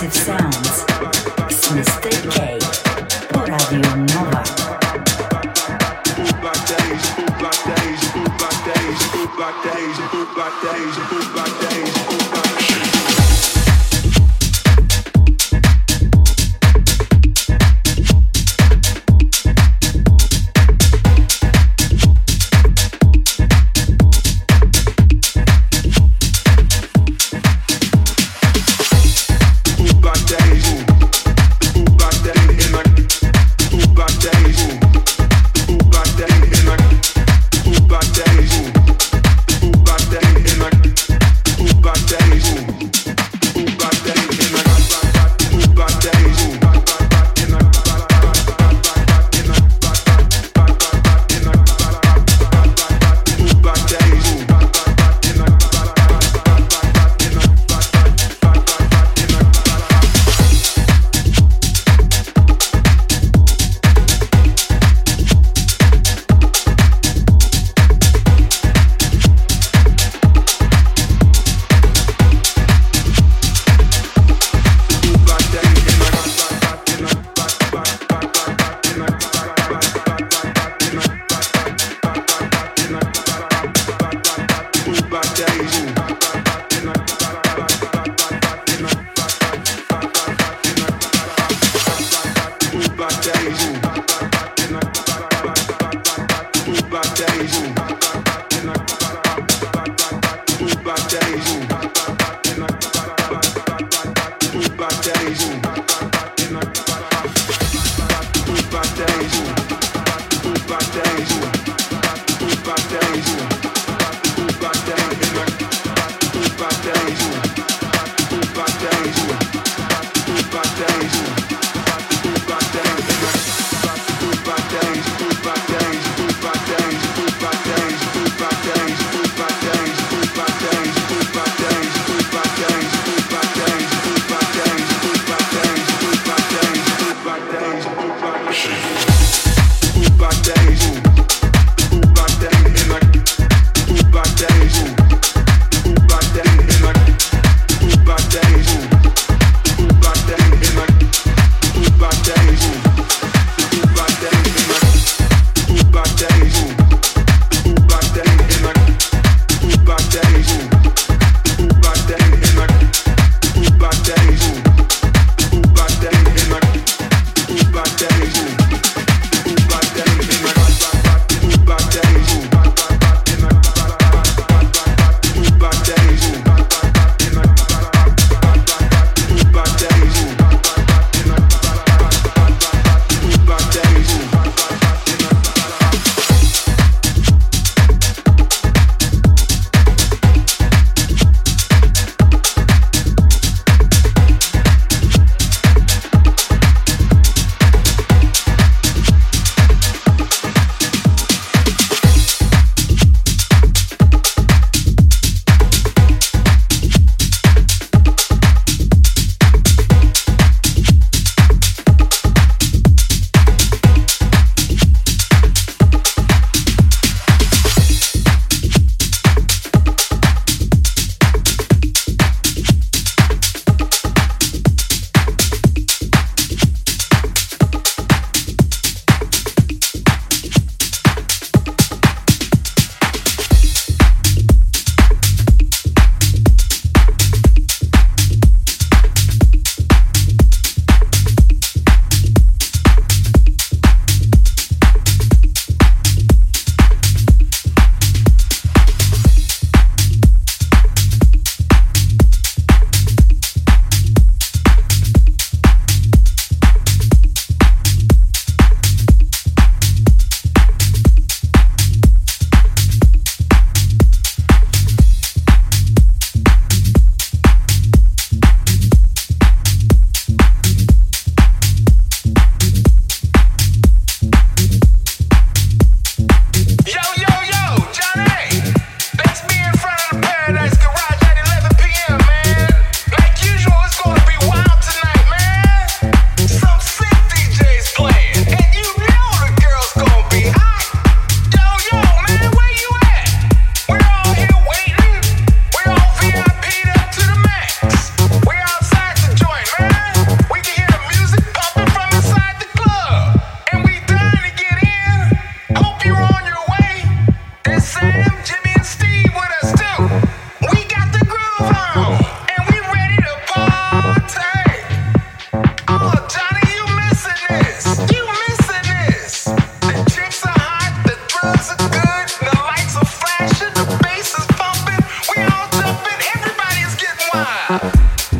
back Chicago.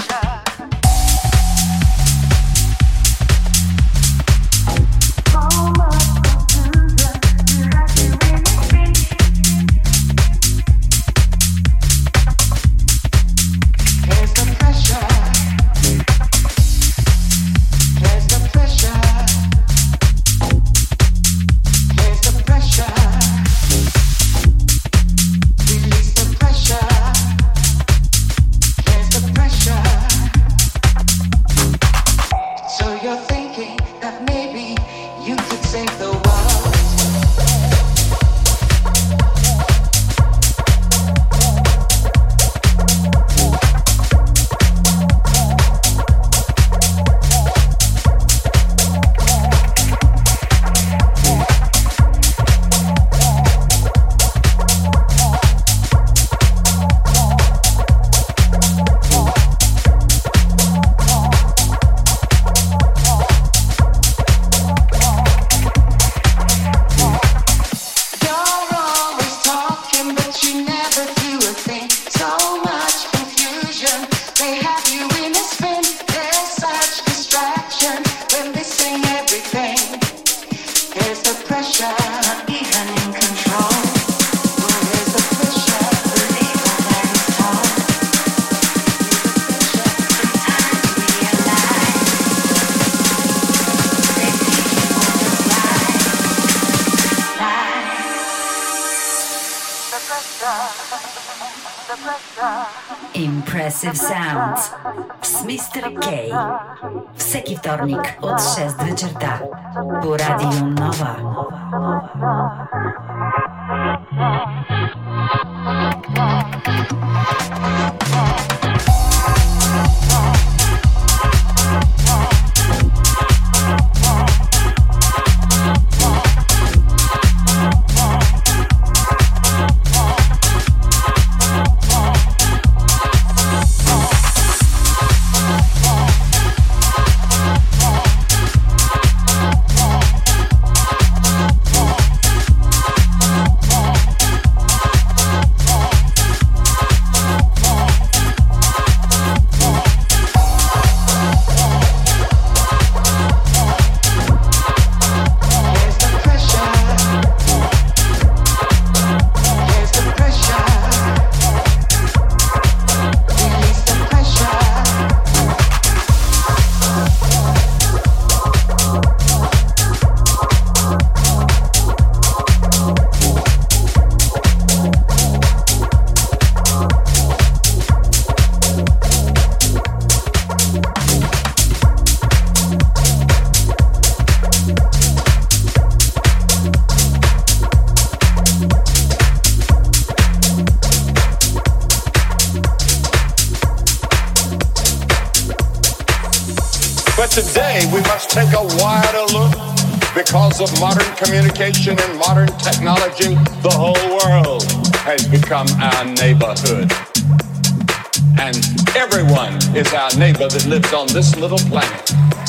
Georgia. Delovnik od 6 do črta po radiju Nova. Nova, nova, nova. Communication and modern technology, the whole world has become our neighborhood. And everyone is our neighbor that lives on this little planet.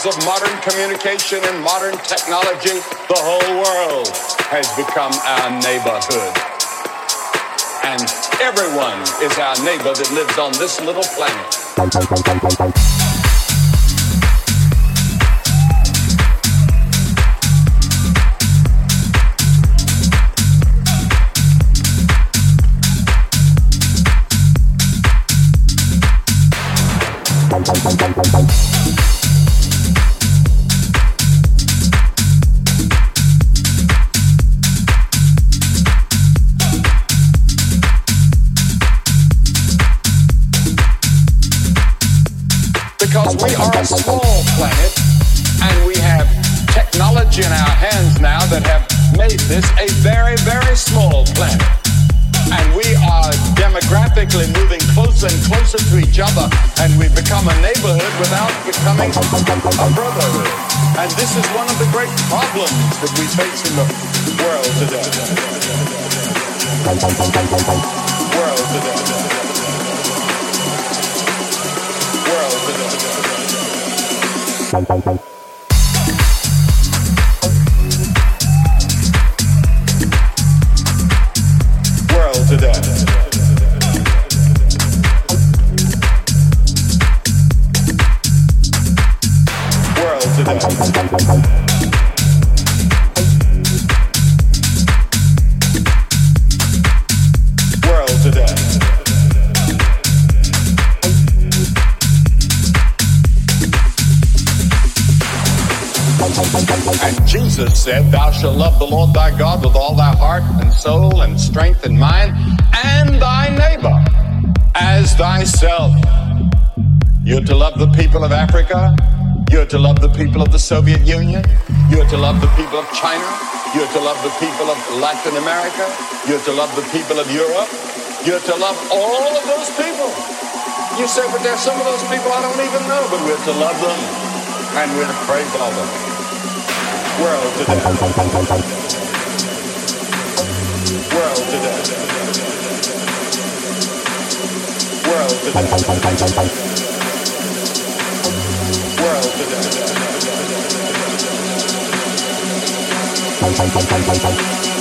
Because of modern communication and modern technology, the whole world has become our neighborhood. And everyone is our neighbor that lives on this little planet. because we are a small planet and we have technology in our hands now that have made this a very, very small planet. And we are demographically moving closer and closer to each other, and we've become a neighborhood without becoming a brotherhood. And this is one of the great problems that we face in the world today. World today. Bye bye bye. Said, Thou shalt love the Lord thy God with all thy heart and soul and strength and mind, and thy neighbor as thyself. You're to love the people of Africa. You're to love the people of the Soviet Union. You're to love the people of China. You're to love the people of Latin America. You're to love the people of Europe. You're to love all of those people. You say, but there's some of those people I don't even know, but we're to love them and we're to pray for them. World today. World today. World today. World today. World today.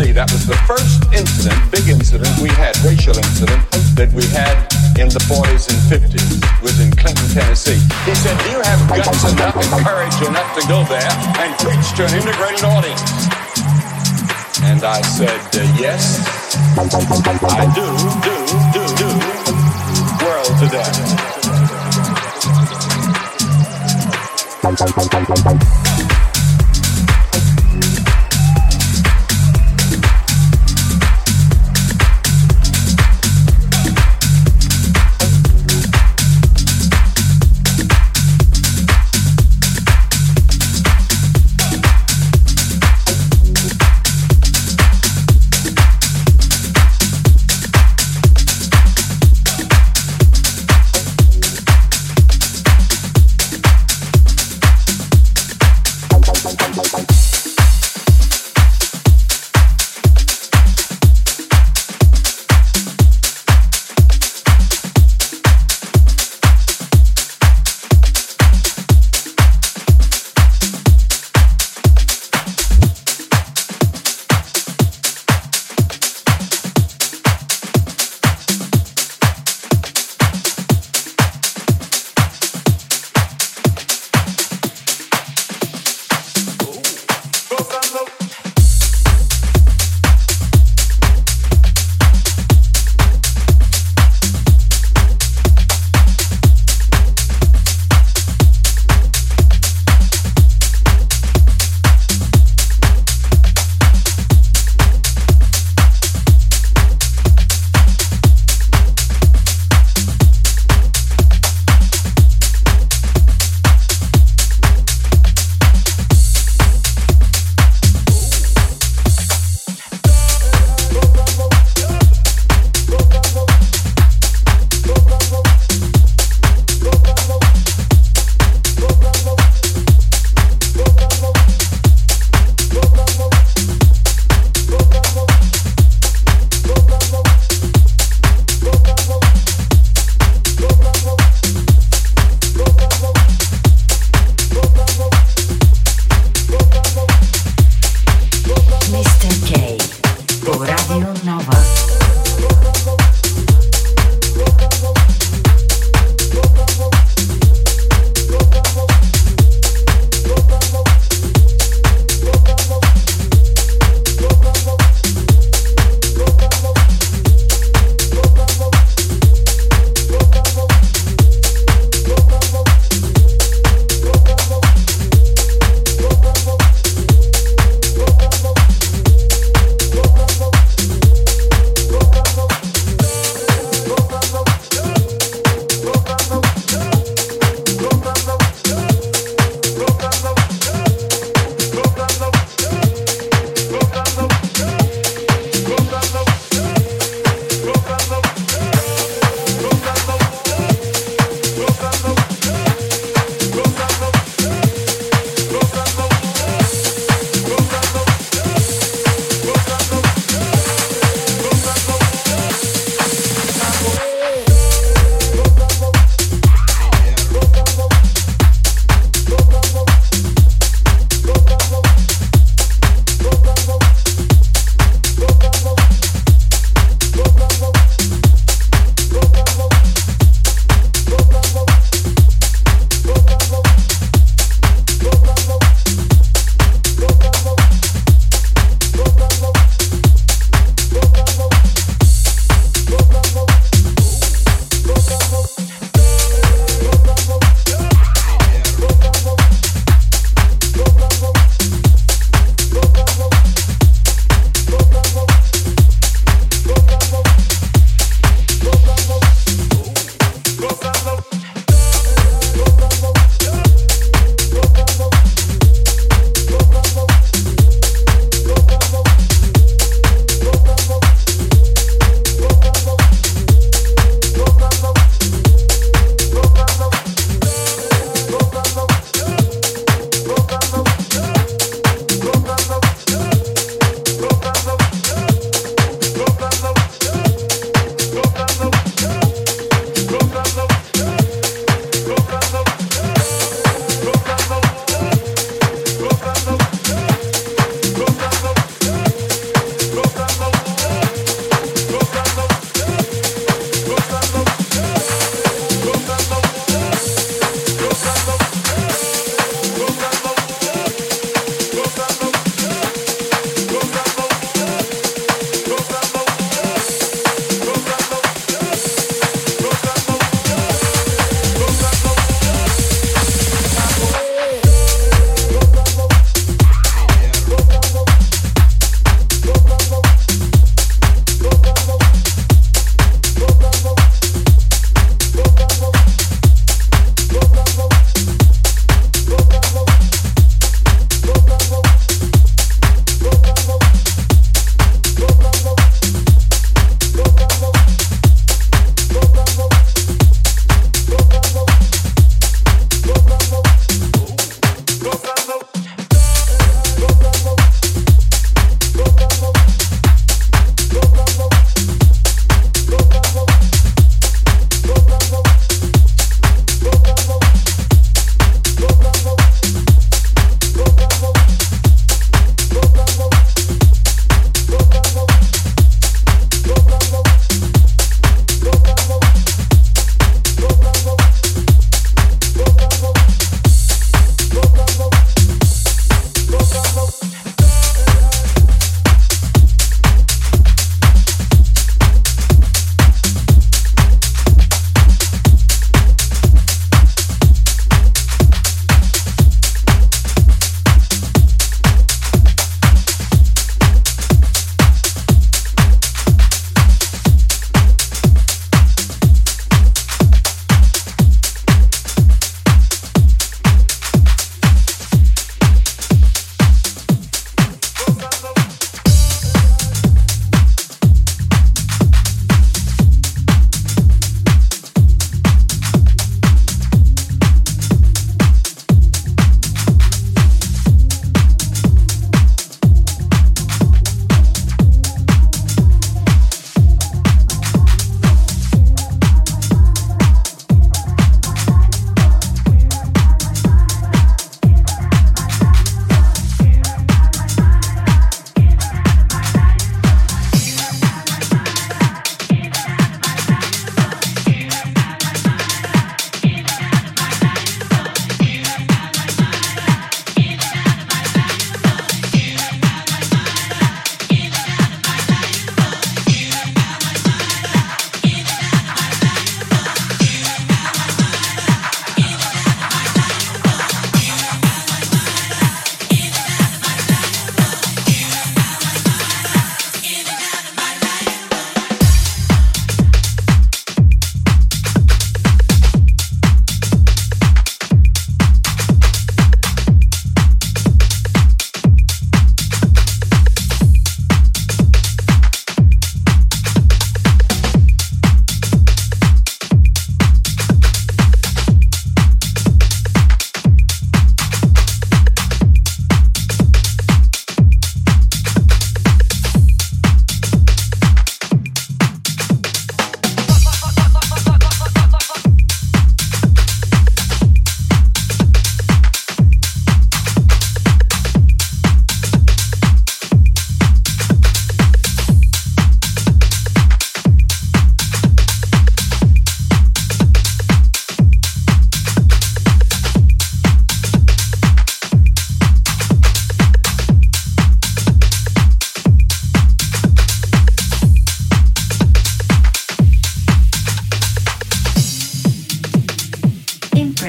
see, that was the first incident, big incident we had, racial incident that we had in the 40s and 50s was in Clinton, Tennessee. He said, Do you have guts enough and courage enough to go there and preach to an integrated audience? And I said, uh, Yes, I do, do, do, do, world today.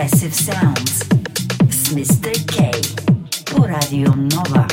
Impressive sounds. It's Mr. K. Por Radio Nova.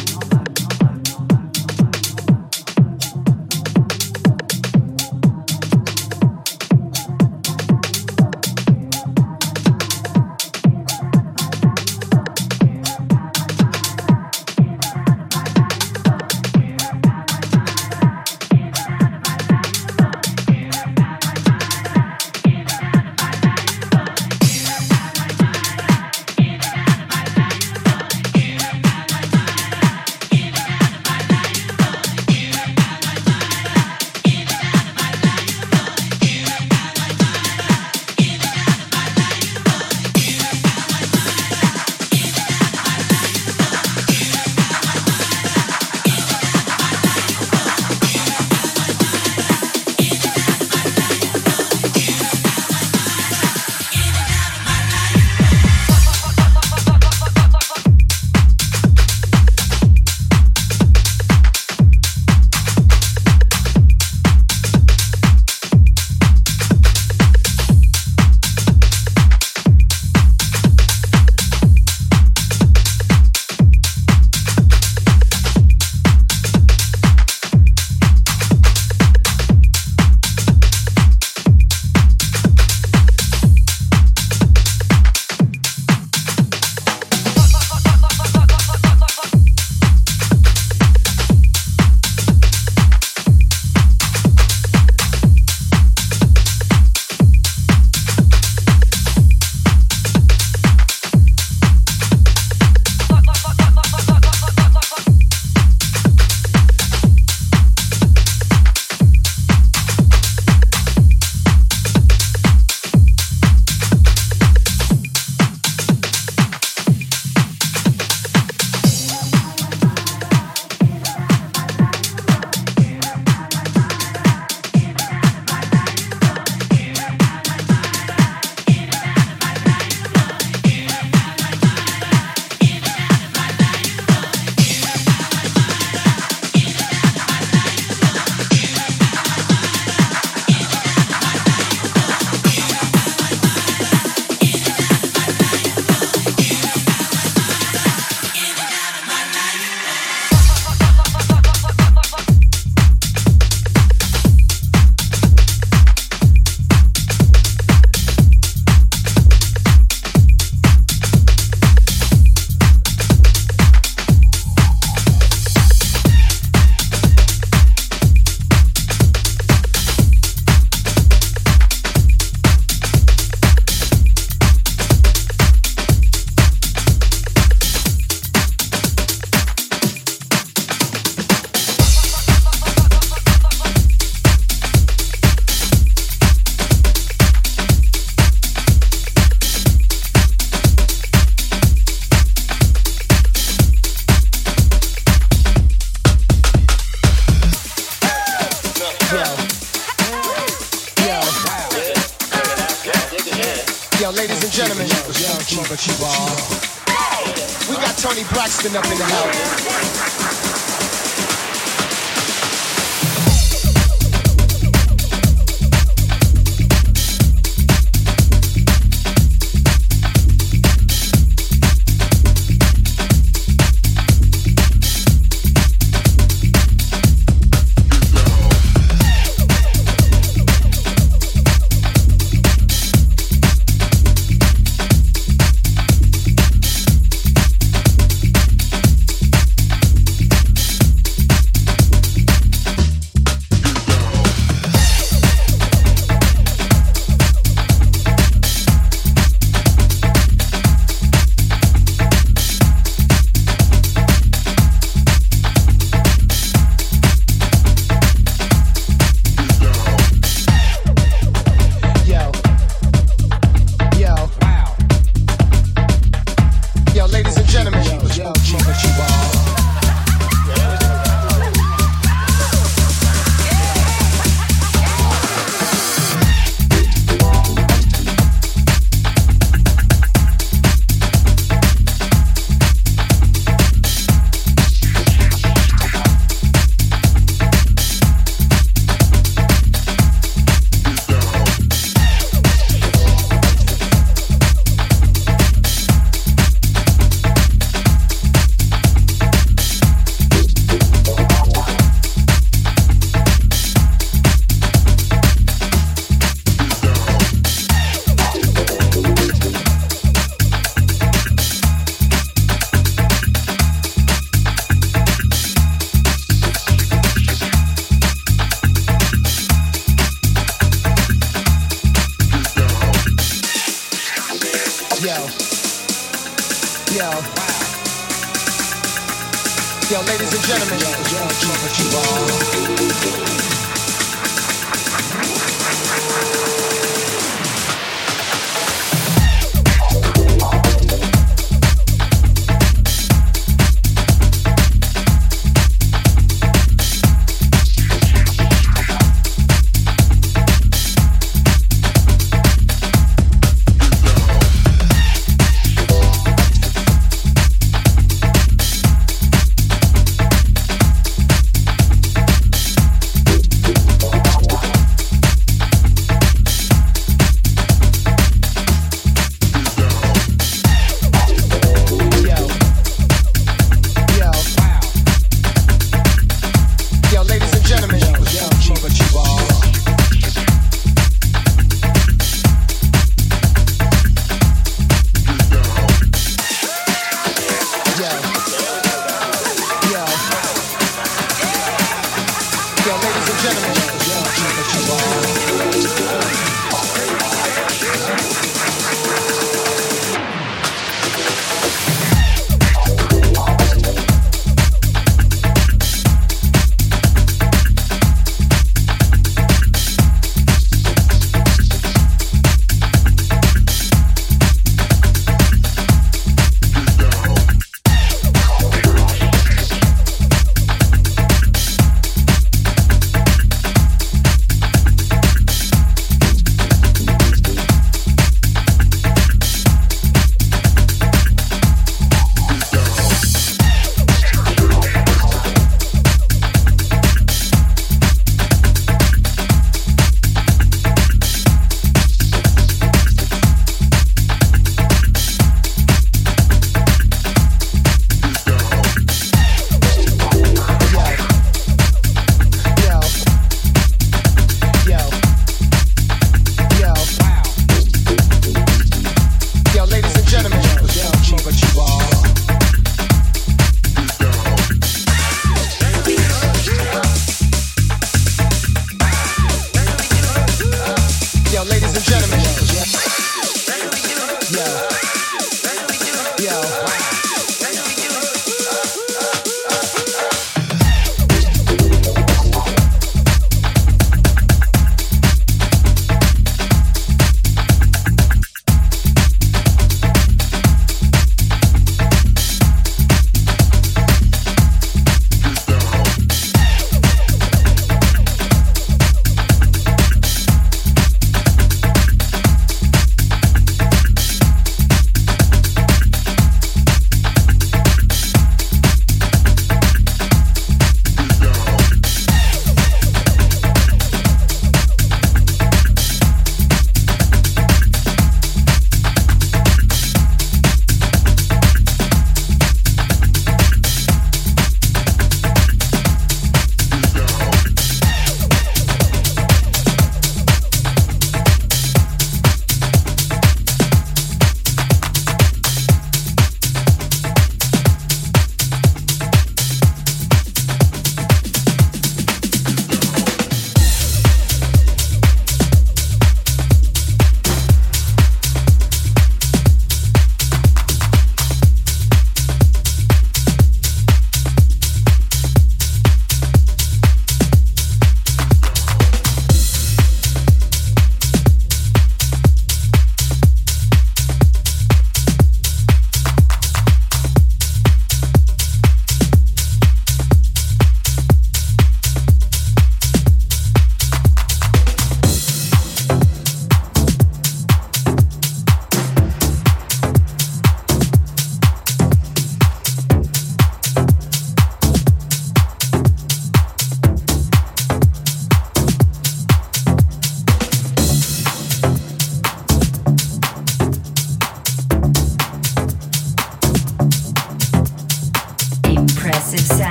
Yo, ladies and gentlemen.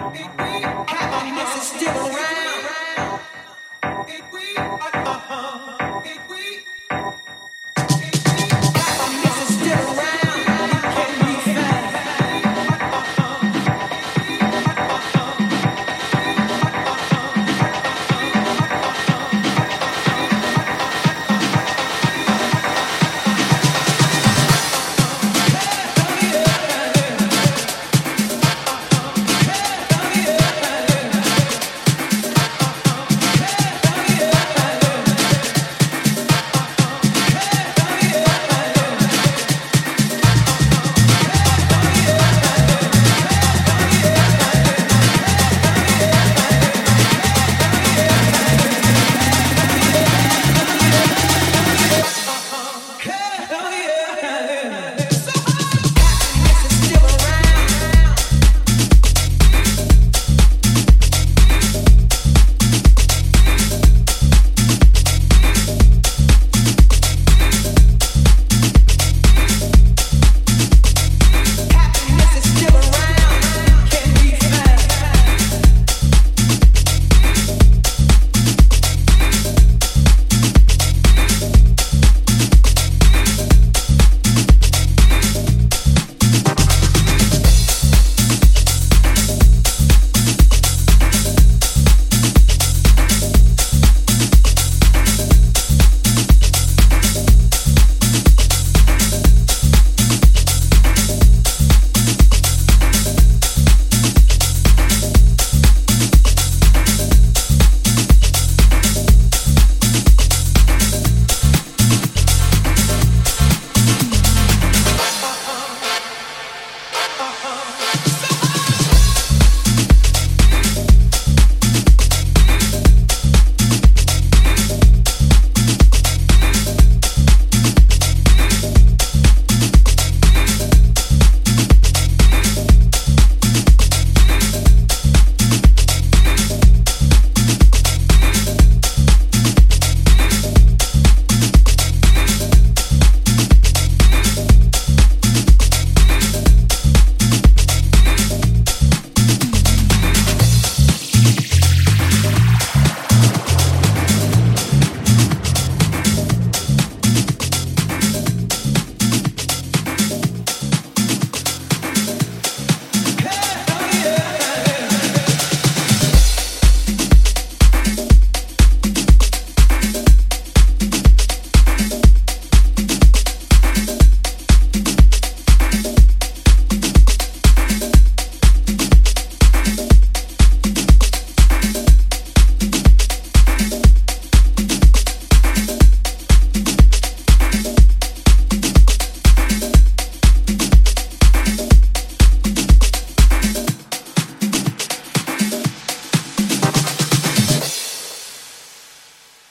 S Mr.